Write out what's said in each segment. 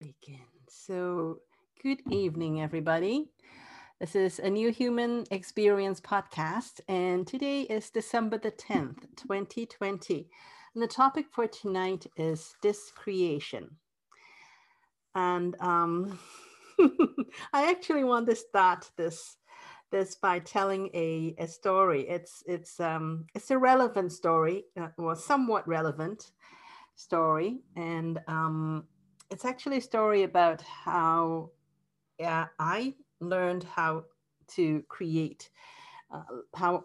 begin. So, good evening, everybody. This is a New Human Experience podcast, and today is December the 10th, 2020. And the topic for tonight is discreation. And um, I actually want to start this this by telling a, a story. It's it's um, it's a relevant story, uh, or somewhat relevant story, and um, it's actually a story about how yeah, I learned how to create, uh, how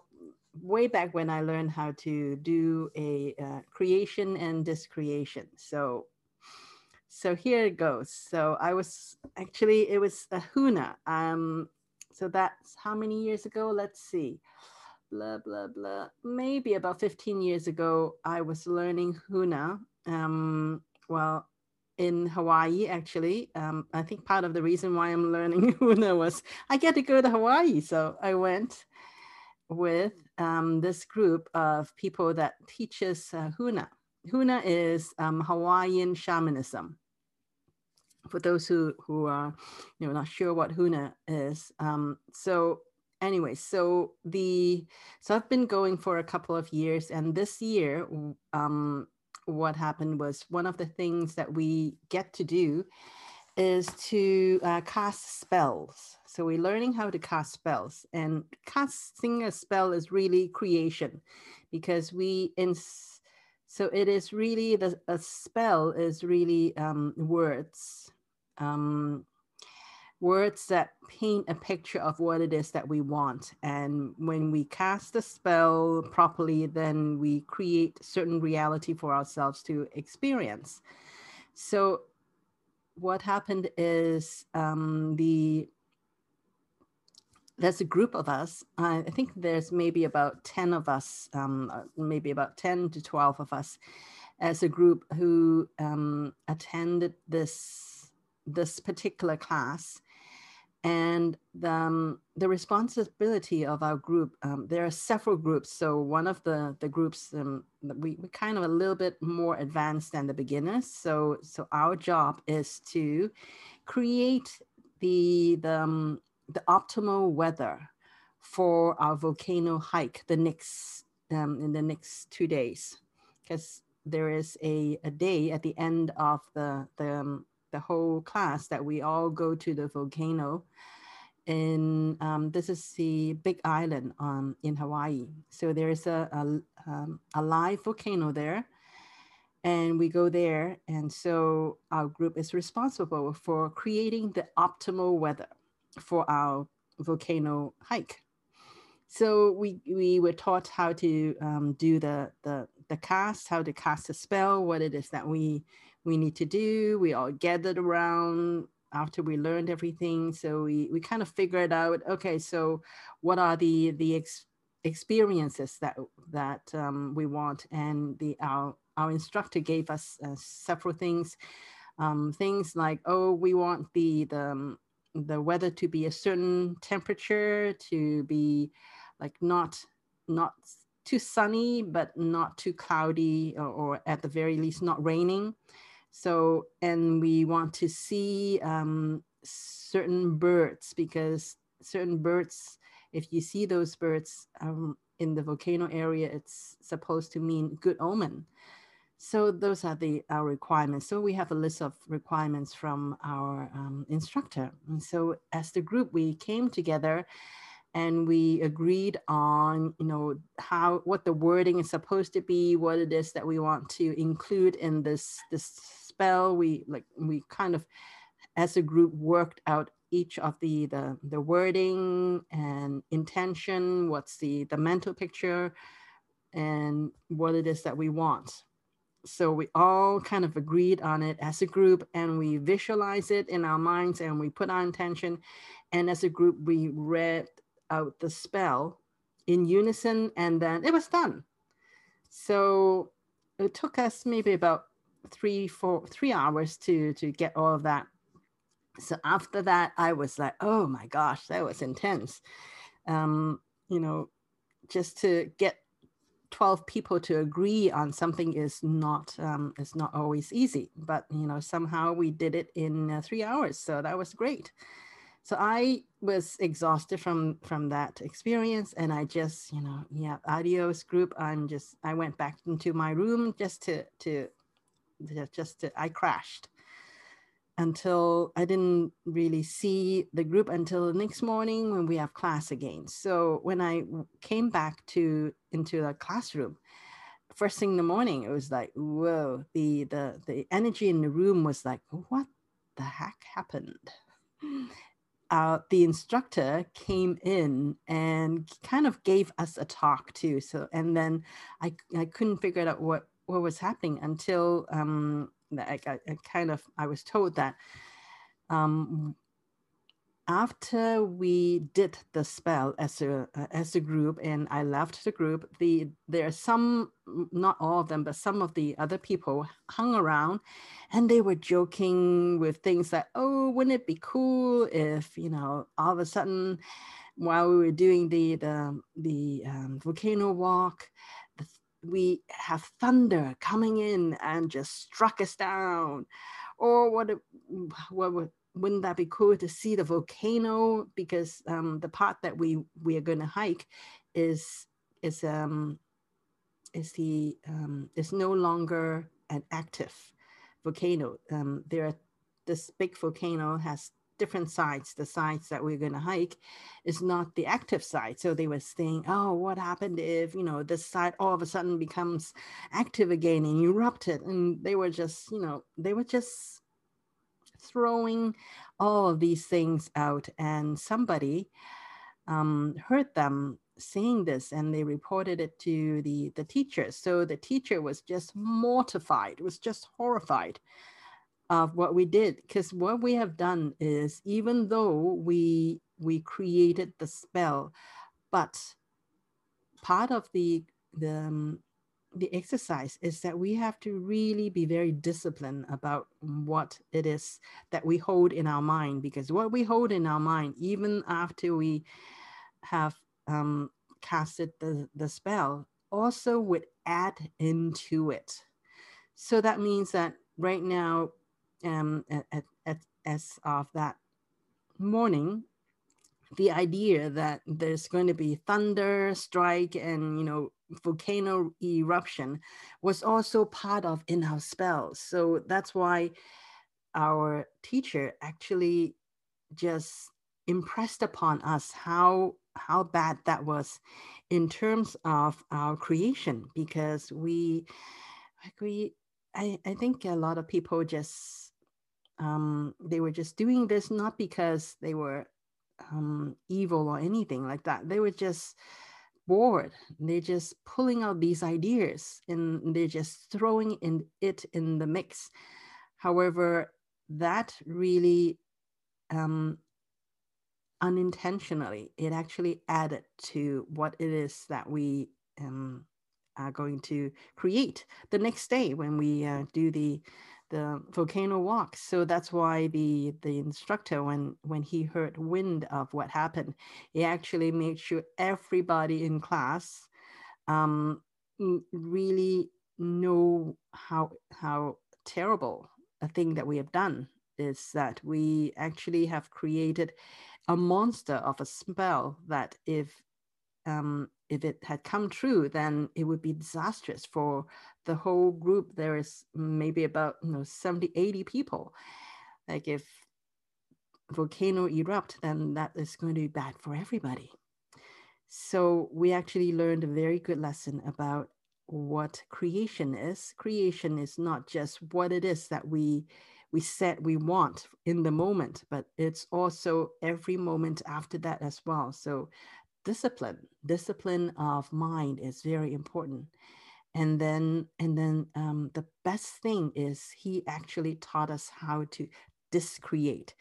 way back when I learned how to do a uh, creation and discreation. So, so here it goes. So I was actually it was a Huna. Um, so that's how many years ago? Let's see. Blah blah blah. Maybe about 15 years ago, I was learning Huna. Um, well, in Hawaii, actually. Um, I think part of the reason why I'm learning Huna was I get to go to Hawaii. So I went with um, this group of people that teaches uh, Huna. Huna is um, Hawaiian shamanism. For those who, who are you know, not sure what Huna is. Um, so anyway, so the so I've been going for a couple of years, and this year um, what happened was one of the things that we get to do is to uh, cast spells. So we're learning how to cast spells, and casting a spell is really creation, because we in so it is really the a spell is really um, words. Um, words that paint a picture of what it is that we want. And when we cast a spell properly, then we create certain reality for ourselves to experience. So, what happened is um, the there's a group of us. I think there's maybe about 10 of us, um, uh, maybe about 10 to 12 of us as a group who um, attended this, this particular class and the, um, the responsibility of our group um, there are several groups. So one of the the groups um, we, we kind of a little bit more advanced than the beginners. So so our job is to create the the, um, the optimal weather for our volcano hike the next um, in the next two days. Because there is a, a day at the end of the the um, the whole class that we all go to the volcano And um, this is the big island in Hawaii. So there's a, a, um, a live volcano there and we go there. And so our group is responsible for creating the optimal weather for our volcano hike. So we, we were taught how to um, do the, the, the cast, how to cast a spell, what it is that we we need to do. We all gathered around after we learned everything. So we, we kind of figured out, okay, so what are the, the ex- experiences that, that um, we want? And the, our, our instructor gave us uh, several things, um, things like, oh, we want the, the, um, the weather to be a certain temperature, to be like not, not too sunny, but not too cloudy, or, or at the very least not raining. So, and we want to see um, certain birds because certain birds, if you see those birds um, in the volcano area, it's supposed to mean good omen. So those are the our requirements. So we have a list of requirements from our um, instructor. And so as the group, we came together and we agreed on you know how what the wording is supposed to be what it is that we want to include in this this spell we like we kind of as a group worked out each of the the, the wording and intention what's the the mental picture and what it is that we want so we all kind of agreed on it as a group and we visualize it in our minds and we put our intention and as a group we read out the spell in unison and then it was done. So it took us maybe about three, four, three hours to to get all of that. So after that, I was like, oh my gosh, that was intense. Um, you know, just to get 12 people to agree on something is not um, is not always easy but you know somehow we did it in uh, three hours so that was great so i was exhausted from from that experience and i just you know yeah adios group i'm just i went back into my room just to to just i crashed until I didn't really see the group until the next morning when we have class again. So when I came back to into the classroom, first thing in the morning, it was like, whoa, the the the energy in the room was like, what the heck happened? Uh, the instructor came in and kind of gave us a talk too. So and then I I couldn't figure out what what was happening until um, I, I, I kind of I was told that um, after we did the spell as a as a group and I left the group, the there are some not all of them, but some of the other people hung around and they were joking with things like, oh, wouldn't it be cool if, you know, all of a sudden while we were doing the the the um, volcano walk, we have thunder coming in and just struck us down. Or what what would wouldn't that be cool to see the volcano? Because um, the part that we we are going to hike is is um is the um is no longer an active volcano. Um there are this big volcano has different sites, the sites that we're going to hike is not the active site. So they were saying, oh, what happened if, you know, this site all of a sudden becomes active again and erupted? And they were just, you know, they were just throwing all of these things out. And somebody um, heard them saying this and they reported it to the, the teacher. So the teacher was just mortified, was just horrified of what we did because what we have done is even though we we created the spell but part of the the um, the exercise is that we have to really be very disciplined about what it is that we hold in our mind because what we hold in our mind even after we have um, casted the, the spell also would add into it. So that means that right now um, at, at, as of that morning, the idea that there's going to be thunder strike and you know volcano eruption was also part of in-house spells. So that's why our teacher actually just impressed upon us how how bad that was in terms of our creation because we like we I, I think a lot of people just um, they were just doing this not because they were um, evil or anything like that. They were just bored. They're just pulling out these ideas and they're just throwing in it in the mix. However, that really um, unintentionally, it actually added to what it is that we um, are going to create the next day when we uh, do the the volcano walks. So that's why the the instructor, when when he heard wind of what happened, he actually made sure everybody in class um, really know how how terrible a thing that we have done is that we actually have created a monster of a spell that if um, if it had come true, then it would be disastrous for the whole group. There is maybe about you know 70, 80 people. Like if volcano erupt, then that is going to be bad for everybody. So we actually learned a very good lesson about what creation is. Creation is not just what it is that we we said we want in the moment, but it's also every moment after that as well. So discipline. Discipline of mind is very important. And then and then um, the best thing is he actually taught us how to discreate.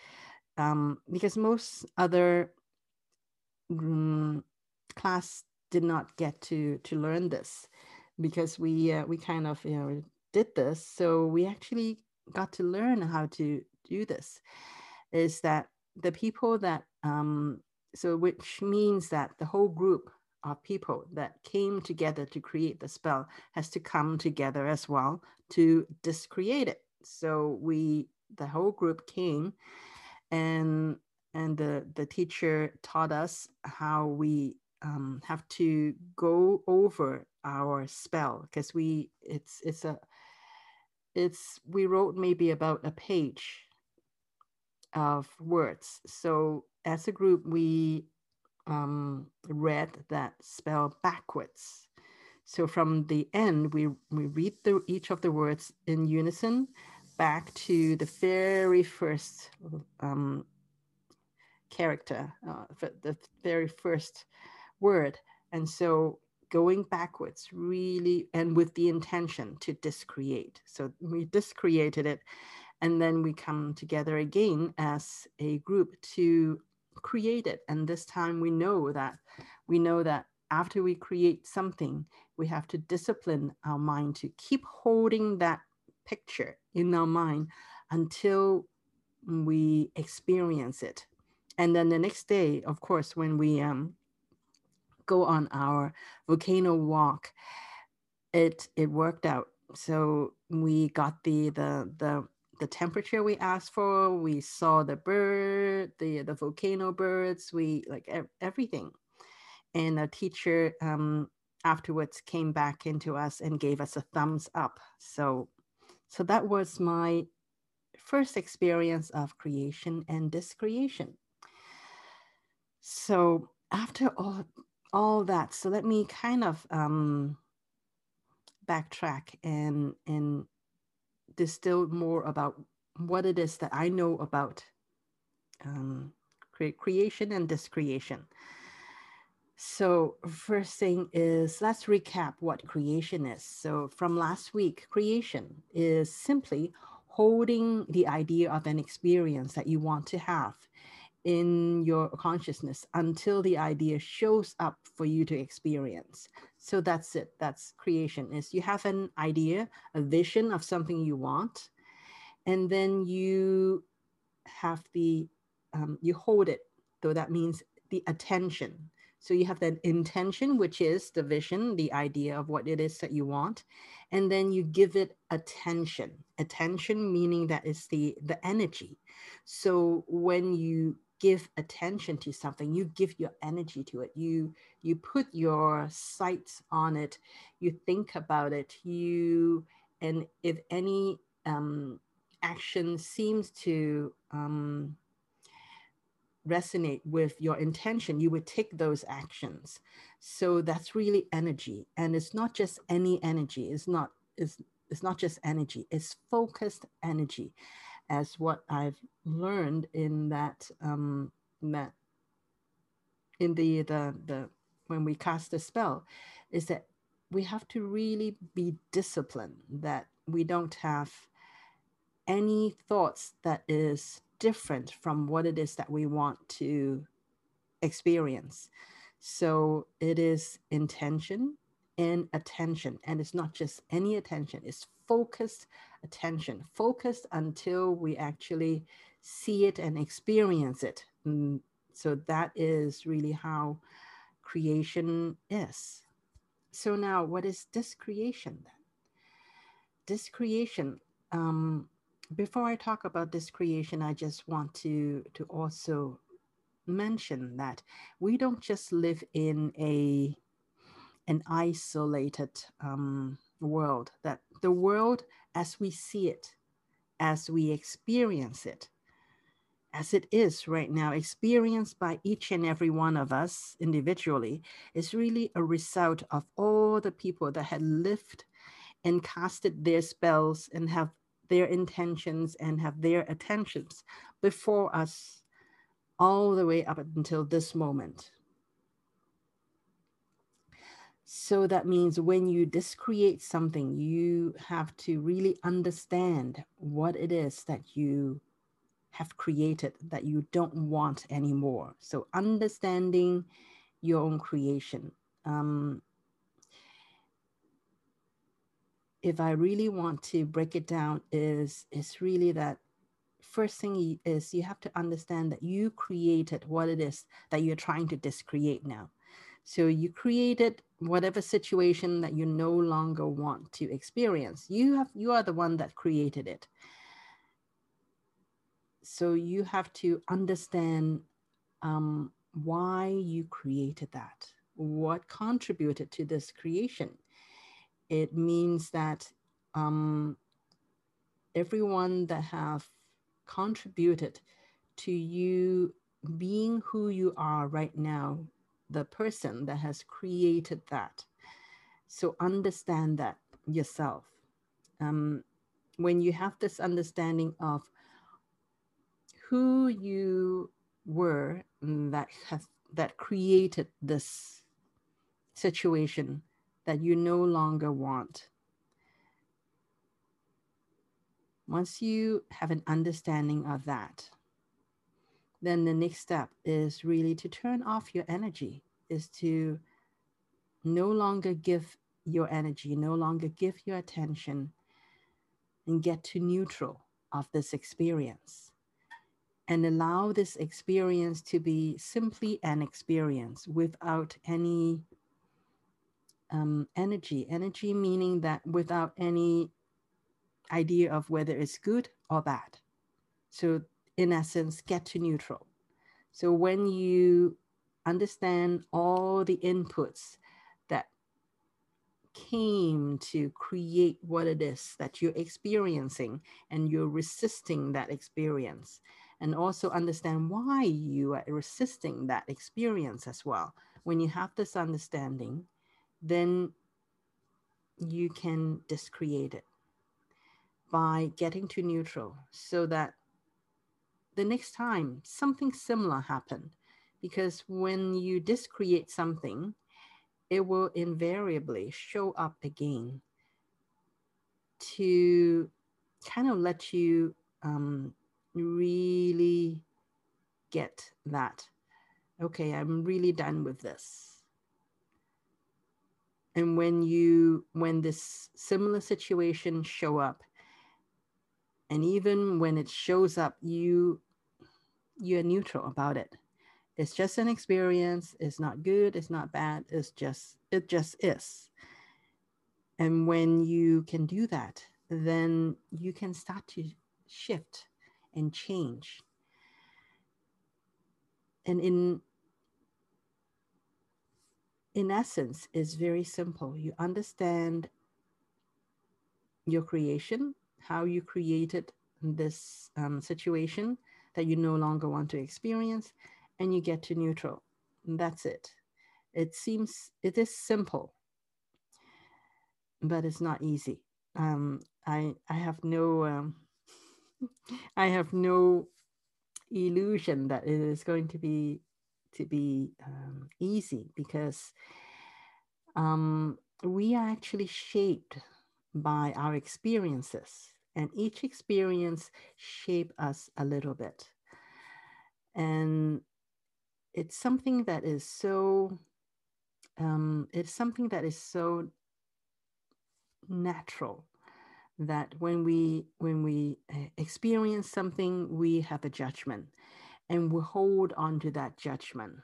Um, because most other um, class did not get to to learn this because we uh, we kind of you know did this. So we actually got to learn how to do this is that the people that um, so which means that the whole group of people that came together to create the spell has to come together as well to discreate it. So we, the whole group came and and the, the teacher taught us how we um, have to go over our spell because we it's it's a it's we wrote maybe about a page of words so as a group we um, read that spell backwards. So from the end, we, we read the, each of the words in unison back to the very first um, character, uh, the very first word. And so going backwards really, and with the intention to discreate. So we discreated it, and then we come together again as a group to create it. And this time we know that we know that after we create something, we have to discipline our mind to keep holding that picture in our mind until we experience it. And then the next day, of course, when we um, go on our volcano walk, it it worked out. So we got the the the the temperature we asked for. We saw the bird, the the volcano birds. We like everything, and the teacher um, afterwards came back into us and gave us a thumbs up. So, so that was my first experience of creation and discreation. So after all all that, so let me kind of um, backtrack and and distill more about what it is that I know about um, cre- creation and discreation. So, first thing is let's recap what creation is. So, from last week, creation is simply holding the idea of an experience that you want to have in your consciousness until the idea shows up for you to experience so that's it. That's creation is you have an idea a vision of something you want and then you have the um, you hold it though that means the attention. So you have that intention which is the vision the idea of what it is that you want and then you give it attention. Attention meaning that is the the energy. So when you give attention to something you give your energy to it you you put your sights on it you think about it you and if any um, action seems to um, resonate with your intention you would take those actions. So that's really energy and it's not just any energy it's not it's, it's not just energy it's focused energy as what I've learned in that um, that in the the the when we cast a spell is that we have to really be disciplined that we don't have any thoughts that is different from what it is that we want to experience. So it is intention and attention and it's not just any attention it's focused attention, focused until we actually see it and experience it. And mm, so that is really how creation is. So now, what is discreation then? Discreation. Um, before I talk about discreation, I just want to to also mention that we don't just live in a an isolated um, world. That the world as we see it, as we experience it, as it is right now, experienced by each and every one of us individually, is really a result of all the people that had lived and casted their spells and have their intentions and have their attentions before us all the way up until this moment. So that means when you discreate something, you have to really understand what it is that you have created that you don't want anymore. So understanding your own creation. Um, if I really want to break it down, is is really that first thing is you have to understand that you created what it is that you're trying to discreate now. So you created whatever situation that you no longer want to experience. You have you are the one that created it. So you have to understand um, why you created that, what contributed to this creation. It means that um, everyone that have contributed to you being who you are right now, the person that has created that. So understand that yourself. Um, when you have this understanding of who you were that has that created this situation that you no longer want. Once you have an understanding of that, then the next step is really to turn off your energy, is to no longer give your energy, no longer give your attention, and get to neutral of this experience. And allow this experience to be simply an experience without any um, energy. Energy meaning that without any idea of whether it's good or bad. So in essence, get to neutral. So when you understand all the inputs that came to create what it is that you're experiencing and you're resisting that experience, and also understand why you are resisting that experience as well. When you have this understanding, then you can discreate it by getting to neutral so that the next time something similar happened because when you discreate something it will invariably show up again to kind of let you um, really get that okay i'm really done with this. And when you when this similar situation show up and even when it shows up you you're neutral about it. It's just an experience. It's not good. It's not bad. It's just it just is. And when you can do that then you can start to shift and change. And in in essence is very simple. You understand your creation how you created this um, situation that you no longer want to experience, and you get to neutral. And that's it. It seems, it is simple, but it's not easy. Um, I, I have no, um, I have no illusion that it is going to be to be um, easy because um, we are actually shaped by our experiences and each experience shape us a little bit. And it's something that is so um, it's something that is so natural that when we when we eh, experience something we have a judgment and we hold on to that judgment.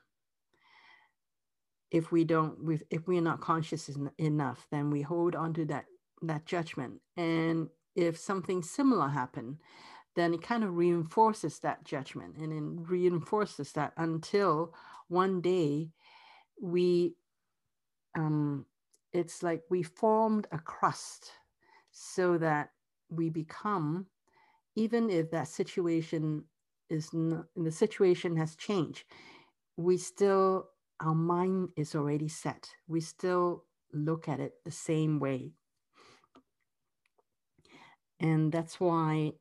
If we don't if we're not conscious enough then we hold on to that that judgment. And if something similar happened, then it kind of reinforces that judgment and then reinforces that until one day we um, it's like we formed a crust so that we become even if that situation is not the situation has changed we still our mind is already set. We still look at it the same way and that's why,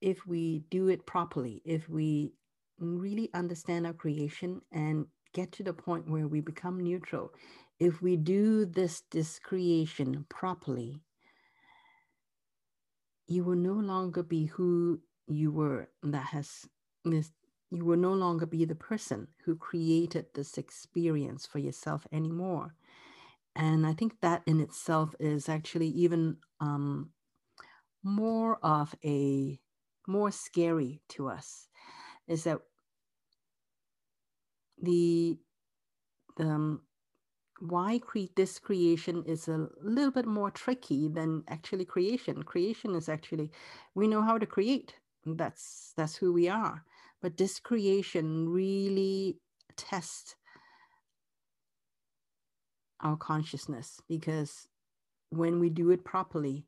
if we do it properly, if we really understand our creation and get to the point where we become neutral, if we do this, discreation properly, you will no longer be who you were that has this you will no longer be the person who created this experience for yourself anymore. And i think that in itself is actually even um, more of a more scary to us is that the um, why cre- discreation is a little bit more tricky than actually creation. Creation is actually we know how to create. That's that's who we are. But discreation really tests our consciousness because when we do it properly,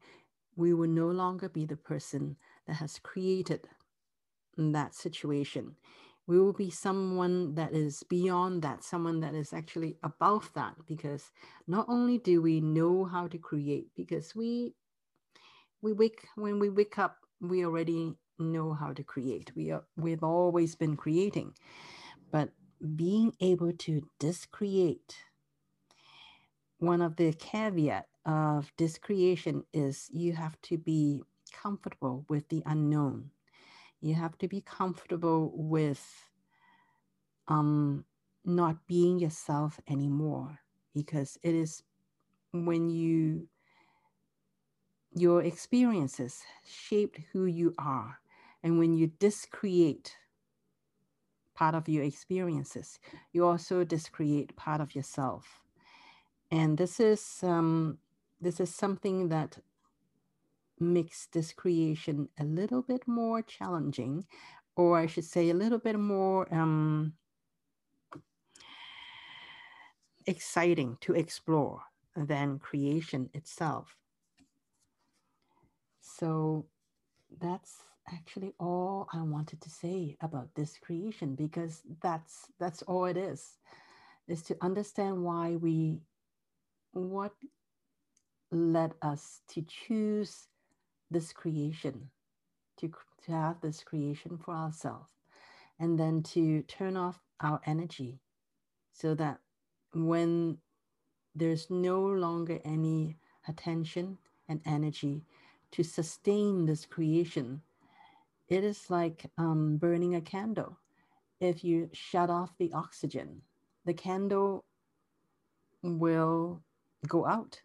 we will no longer be the person that has created that situation. We will be someone that is beyond that, someone that is actually above that, because not only do we know how to create, because we we wake when we wake up, we already know how to create. We are we've always been creating, but being able to discreate one of the caveat of discreation is you have to be comfortable with the unknown. You have to be comfortable with um, not being yourself anymore because it is when you your experiences shaped who you are and when you discreate part of your experiences you also discreate part of yourself and this is um, this is something that makes discreation a little bit more challenging or i should say a little bit more um, exciting to explore than creation itself. So that's actually all i wanted to say about discreation because that's that's all it is is to understand why we what led us to choose this creation, to, to have this creation for ourselves, and then to turn off our energy so that when there's no longer any attention and energy to sustain this creation, it is like um, burning a candle. If you shut off the oxygen, the candle will go out.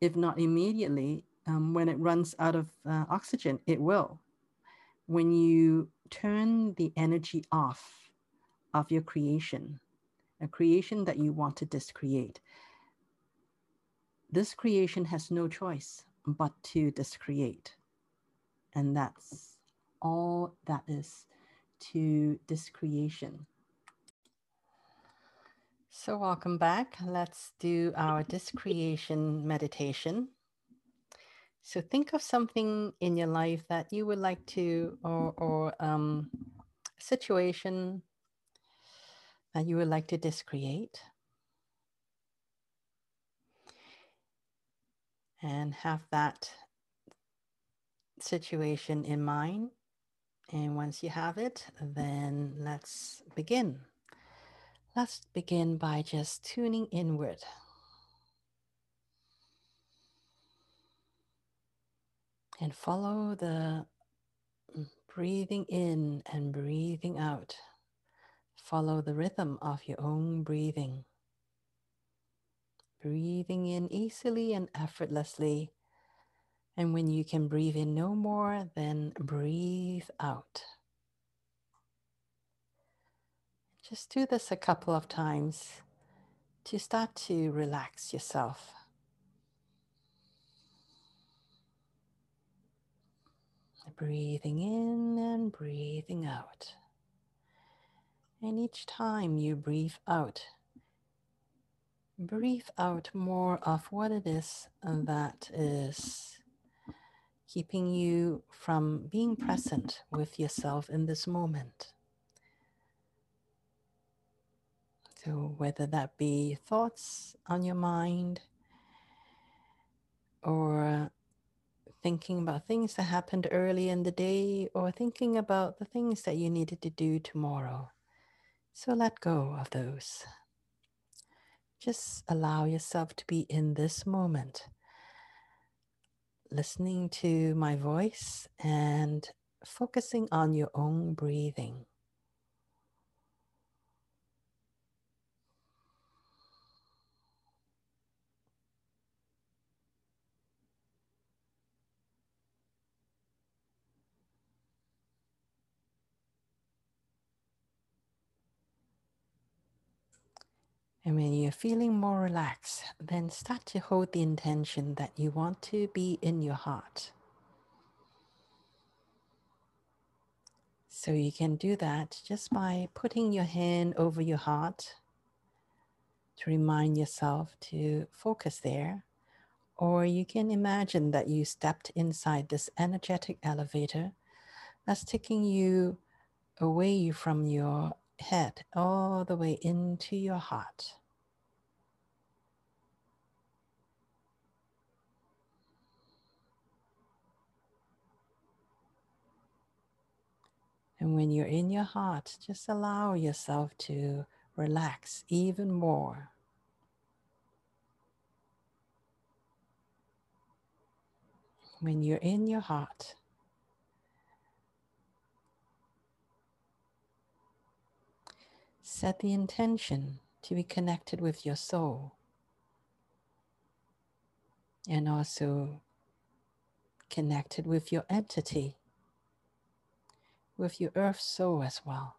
If not immediately, um, when it runs out of uh, oxygen, it will. When you turn the energy off of your creation, a creation that you want to discreate, this creation has no choice but to discreate. And that's all that is to discreation. So, welcome back. Let's do our discreation meditation. So, think of something in your life that you would like to, or, or um, a situation that you would like to discreate. And have that situation in mind. And once you have it, then let's begin. Let's begin by just tuning inward. And follow the mm, breathing in and breathing out. Follow the rhythm of your own breathing. Breathing in easily and effortlessly. And when you can breathe in no more, then breathe out. Just do this a couple of times to start to relax yourself. Breathing in and breathing out. And each time you breathe out, breathe out more of what it is that is keeping you from being present with yourself in this moment. So, whether that be thoughts on your mind or thinking about things that happened early in the day or thinking about the things that you needed to do tomorrow. So, let go of those. Just allow yourself to be in this moment, listening to my voice and focusing on your own breathing. And when you're feeling more relaxed, then start to hold the intention that you want to be in your heart. So you can do that just by putting your hand over your heart to remind yourself to focus there. Or you can imagine that you stepped inside this energetic elevator that's taking you away from your head all the way into your heart. And when you're in your heart, just allow yourself to relax even more. When you're in your heart, set the intention to be connected with your soul and also connected with your entity, with your earth soul as well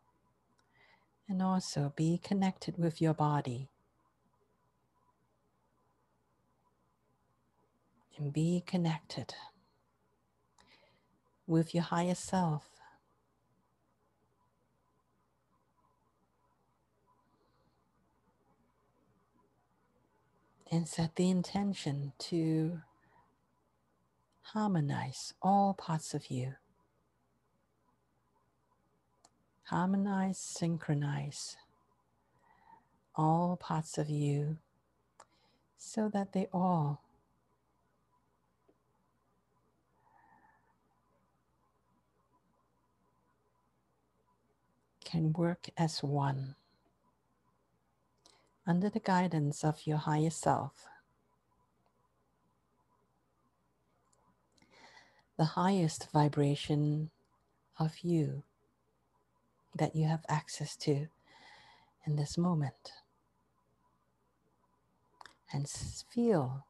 and also be connected with your body. And be connected with your higher self. And set the intention to harmonize all parts of you. Harmonize, synchronize all parts of you so that they all can work as one under the guidance of your higher self. The highest vibration of you that you have access to in this moment. And feel,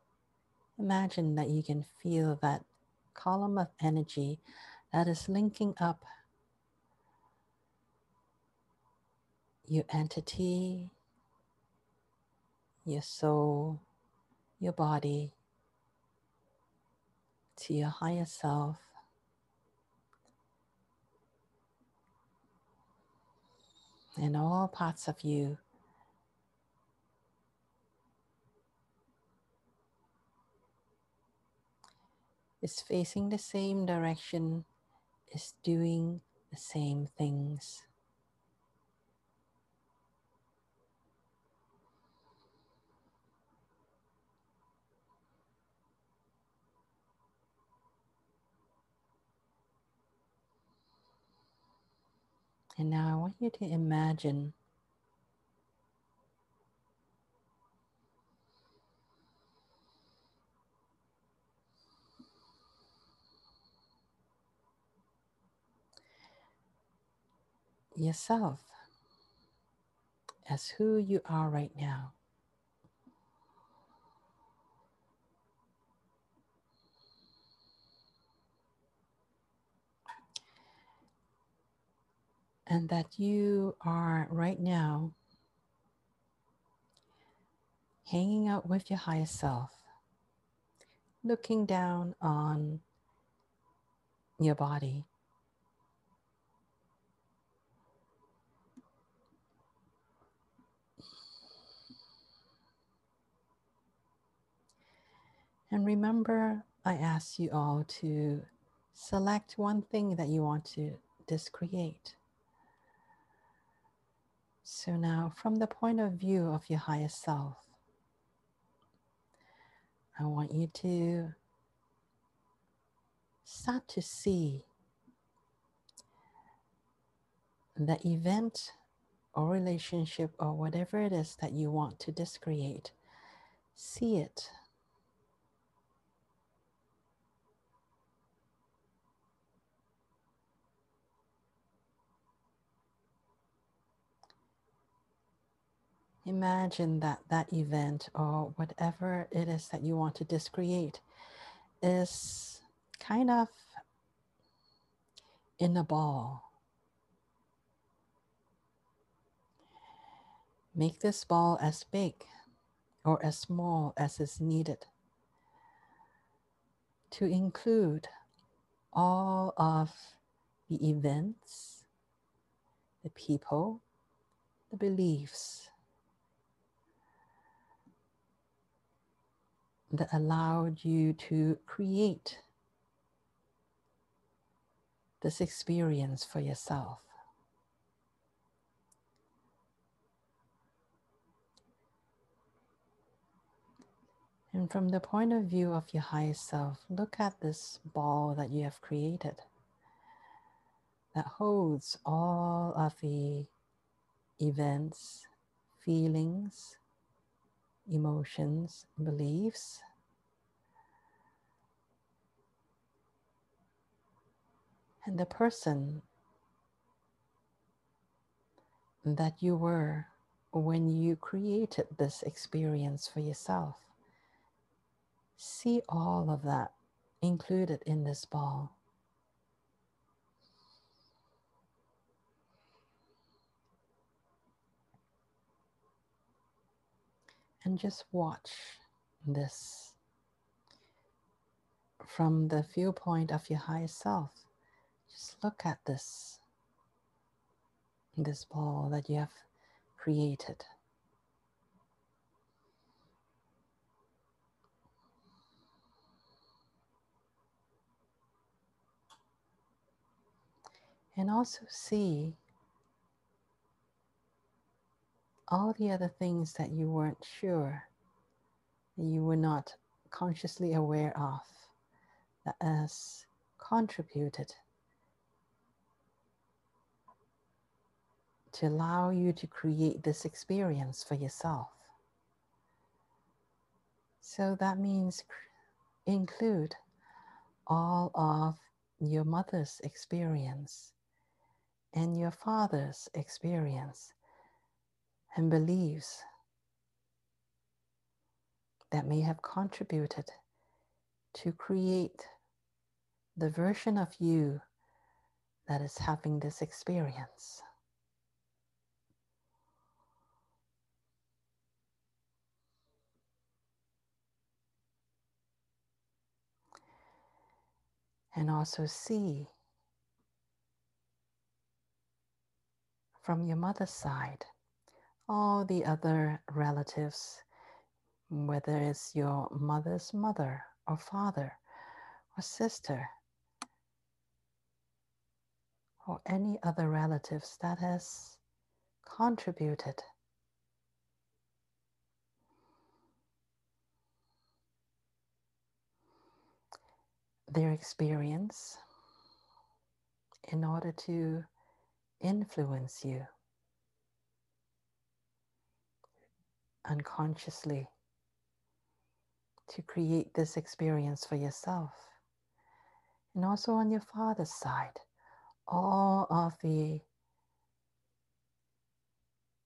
imagine that you can feel that column of energy that is linking up your entity, your soul, your body to your higher self And all parts of you. Is facing the same direction, is doing the same things. And now I want you to imagine yourself as who you are right now. And that you are right now hanging out with your higher self, looking down on your body. And remember, I asked you all to select one thing that you want to discreate. So now, from the point of view of your higher self, I want you to start to see the event or relationship or whatever it is that you want to discreate. See it Imagine that that event or whatever it is that you want to discreate is kind of in a ball. Make this ball as big or as small as is needed to include all of the events, the people, the beliefs that allowed you to create this experience for yourself. And from the point of view of your highest self, look at this ball that you have created that holds all of the events, feelings, emotions, beliefs. And the person that you were when you created this experience for yourself. See all of that included in this ball. And just watch this from the viewpoint of your higher self. Just look at this, this ball that you have created. And also see all the other things that you weren't sure, you were not consciously aware of, that has contributed to allow you to create this experience for yourself. So that means include all of your mother's experience and your father's experience and beliefs that may have contributed to create the version of you that is having this experience. And also see from your mother's side all the other relatives, whether it's your mother's mother or father or sister or any other relatives that has contributed. Their experience in order to influence you unconsciously to create this experience for yourself. And also on your father's side, all of the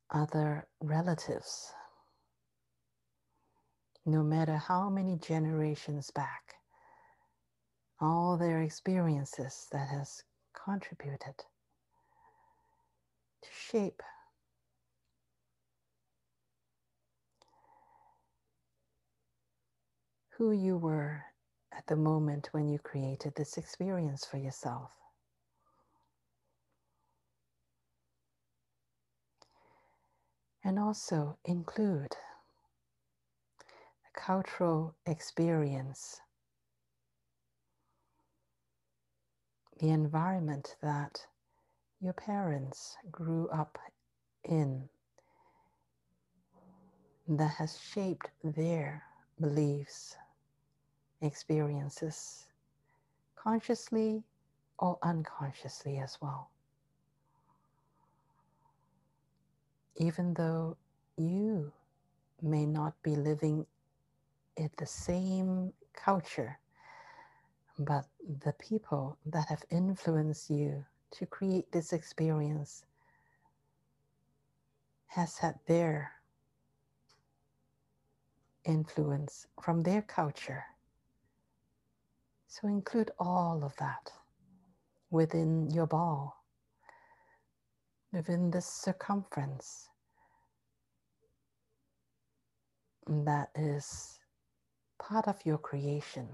other relatives, no matter how many generations back, all their experiences that has contributed to shape who you were at the moment when you created this experience for yourself. And also include the cultural experience, the environment that your parents grew up in that has shaped their beliefs experiences, consciously or unconsciously as well. Even though you may not be living in the same culture, but the people that have influenced you to create this experience has had their influence from their culture so include all of that within your ball, within this circumference that is part of your creation.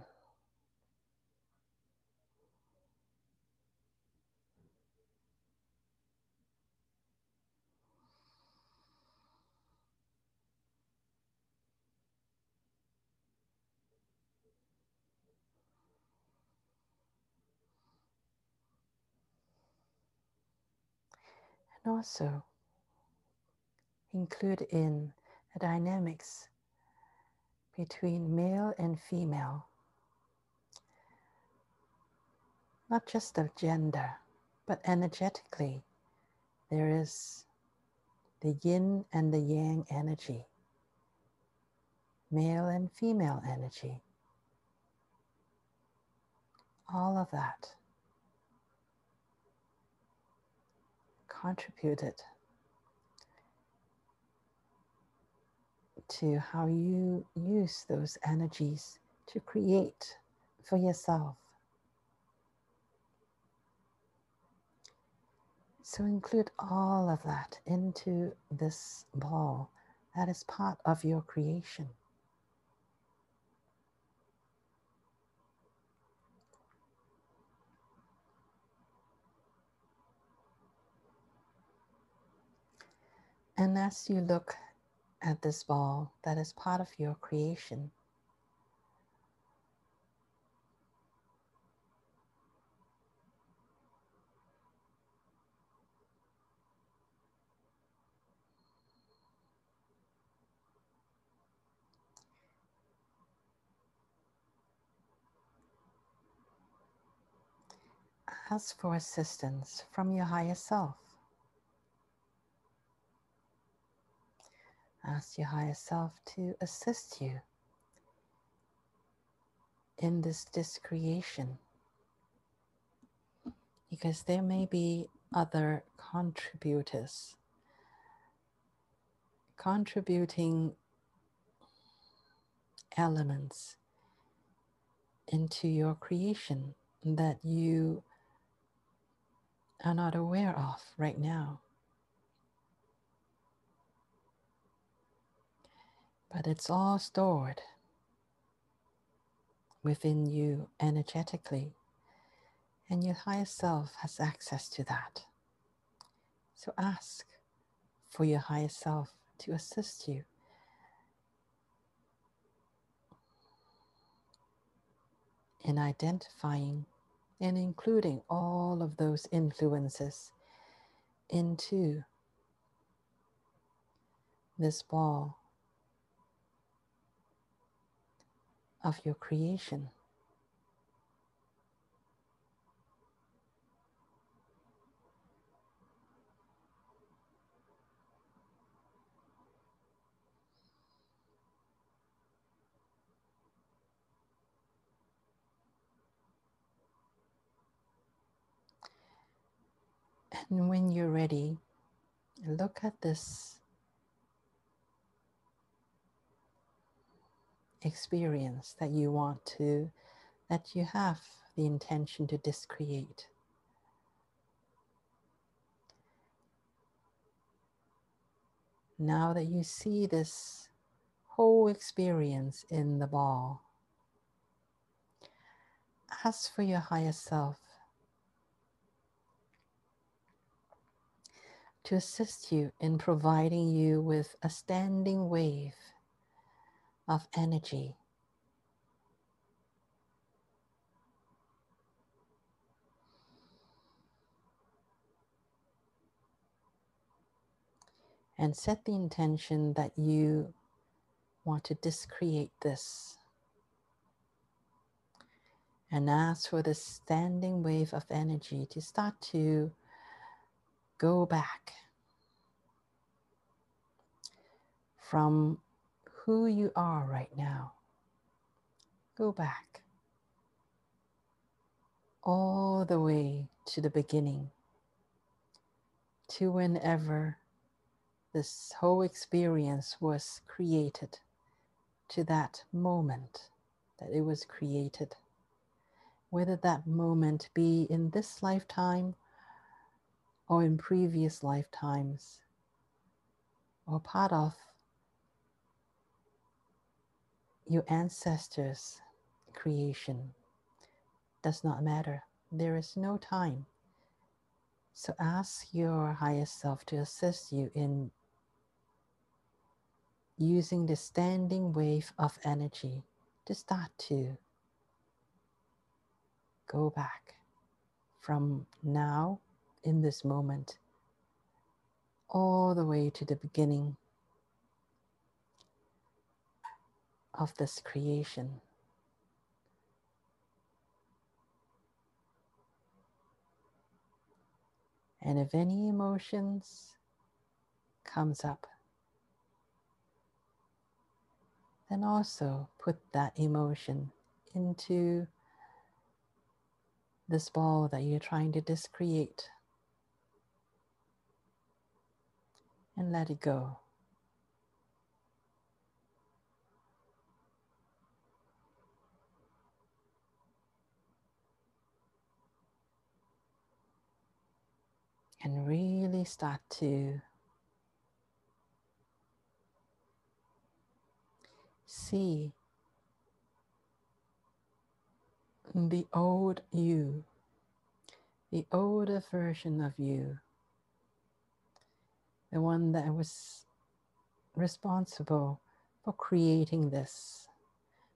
And also include in the dynamics between male and female, not just of gender, but energetically, there is the yin and the yang energy, male and female energy. All of that contributed to how you use those energies to create for yourself. So include all of that into this ball that is part of your creation. And as you look at this ball that is part of your creation. Ask for assistance from your higher self. Ask your higher self to assist you in this discreation because there may be other contributors contributing elements into your creation that you are not aware of right now. But it's all stored within you energetically, and your higher self has access to that. So ask for your higher self to assist you. In identifying and including all of those influences into this ball of your creation. And when you're ready, look at this experience that you want to, that you have the intention to discreate. Now that you see this whole experience in the ball, ask for your higher self to assist you in providing you with a standing wave of energy. And set the intention that you want to discreate this. And ask for the standing wave of energy to start to go back from who you are right now. Go back all the way to the beginning, to whenever this whole experience was created, to that moment that it was created. Whether that moment be in this lifetime or in previous lifetimes, or part of your ancestors' creation does not matter. There is no time. So ask your highest self to assist you in using the standing wave of energy to start to go back from now in this moment all the way to the beginning of this creation. And if any emotions comes up, then also put that emotion into this ball that you're trying to discreate and let it go. And really start to see the old you, the older version of you, the one that was responsible for creating this,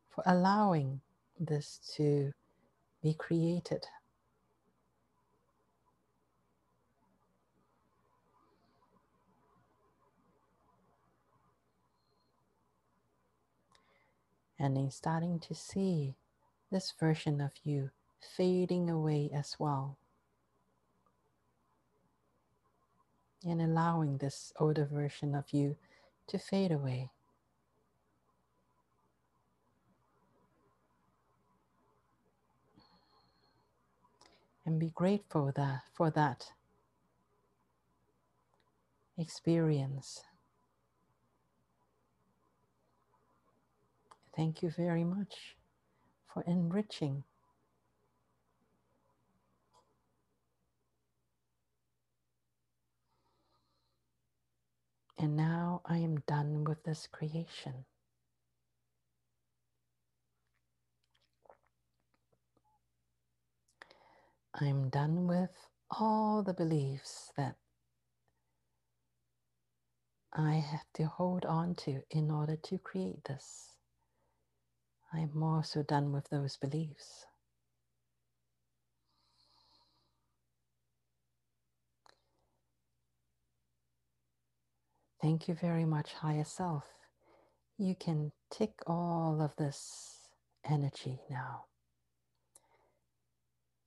for allowing this to be created. And in starting to see this version of you fading away as well. And allowing this older version of you to fade away. And be grateful that, for that experience. Thank you very much for enriching. And now I am done with this creation. I'm done with all the beliefs that I have to hold on to in order to create this. I'm also done with those beliefs. Thank you very much, higher self. You can take all of this energy now.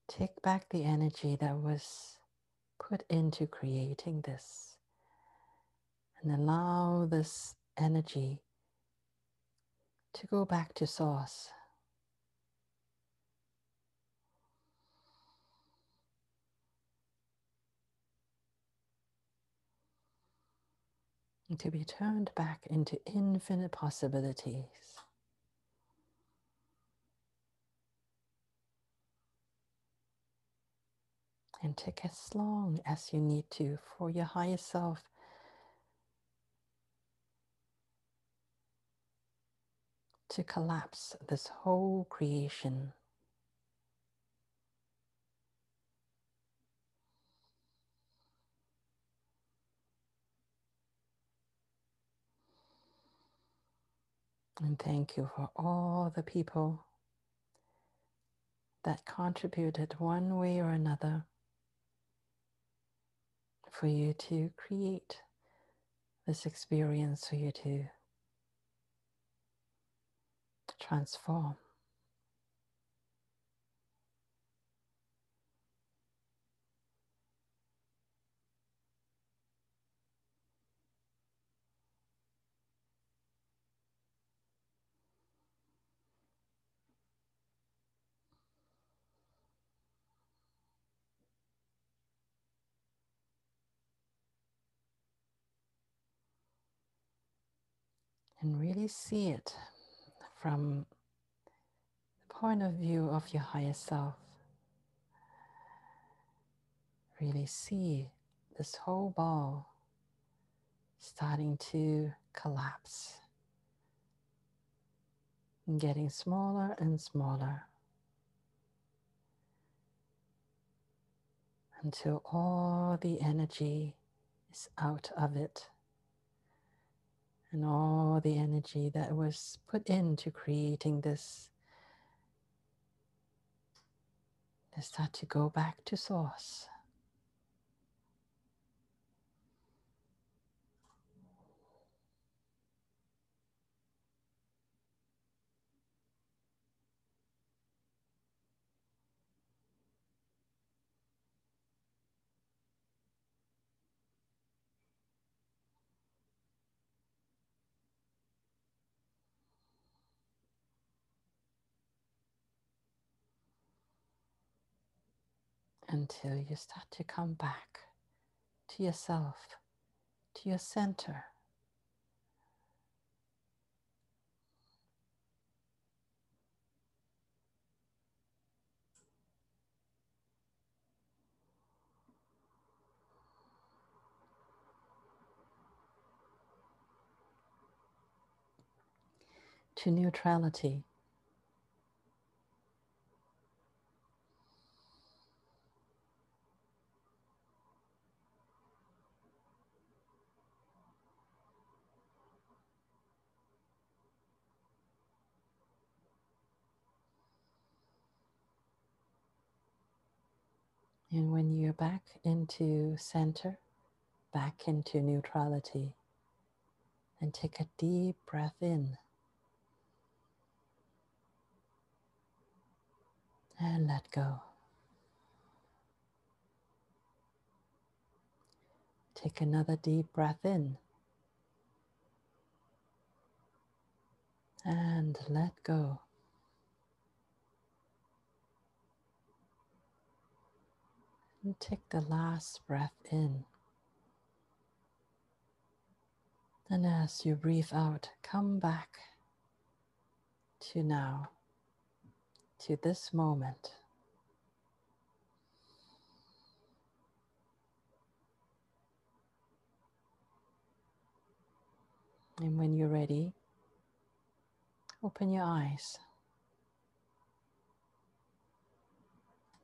Take back the energy that was put into creating this and allow this energy to go back to source. To be turned back into infinite possibilities. And take as long as you need to for your higher self to collapse this whole creation. And thank you for all the people that contributed one way or another for you to create this experience, for you to transform. And really see it from the point of view of your higher self. Really see this whole ball starting to collapse and getting smaller and smaller until all the energy is out of it and all the energy that was put into creating this start to go back to source. Until you start to come back to yourself, to your center. To neutrality. And when you're back into center, back into neutrality, and take a deep breath in. And let go. Take another deep breath in. And let go. And take the last breath in. And as you breathe out, come back to now, to this moment. And when you're ready, open your eyes.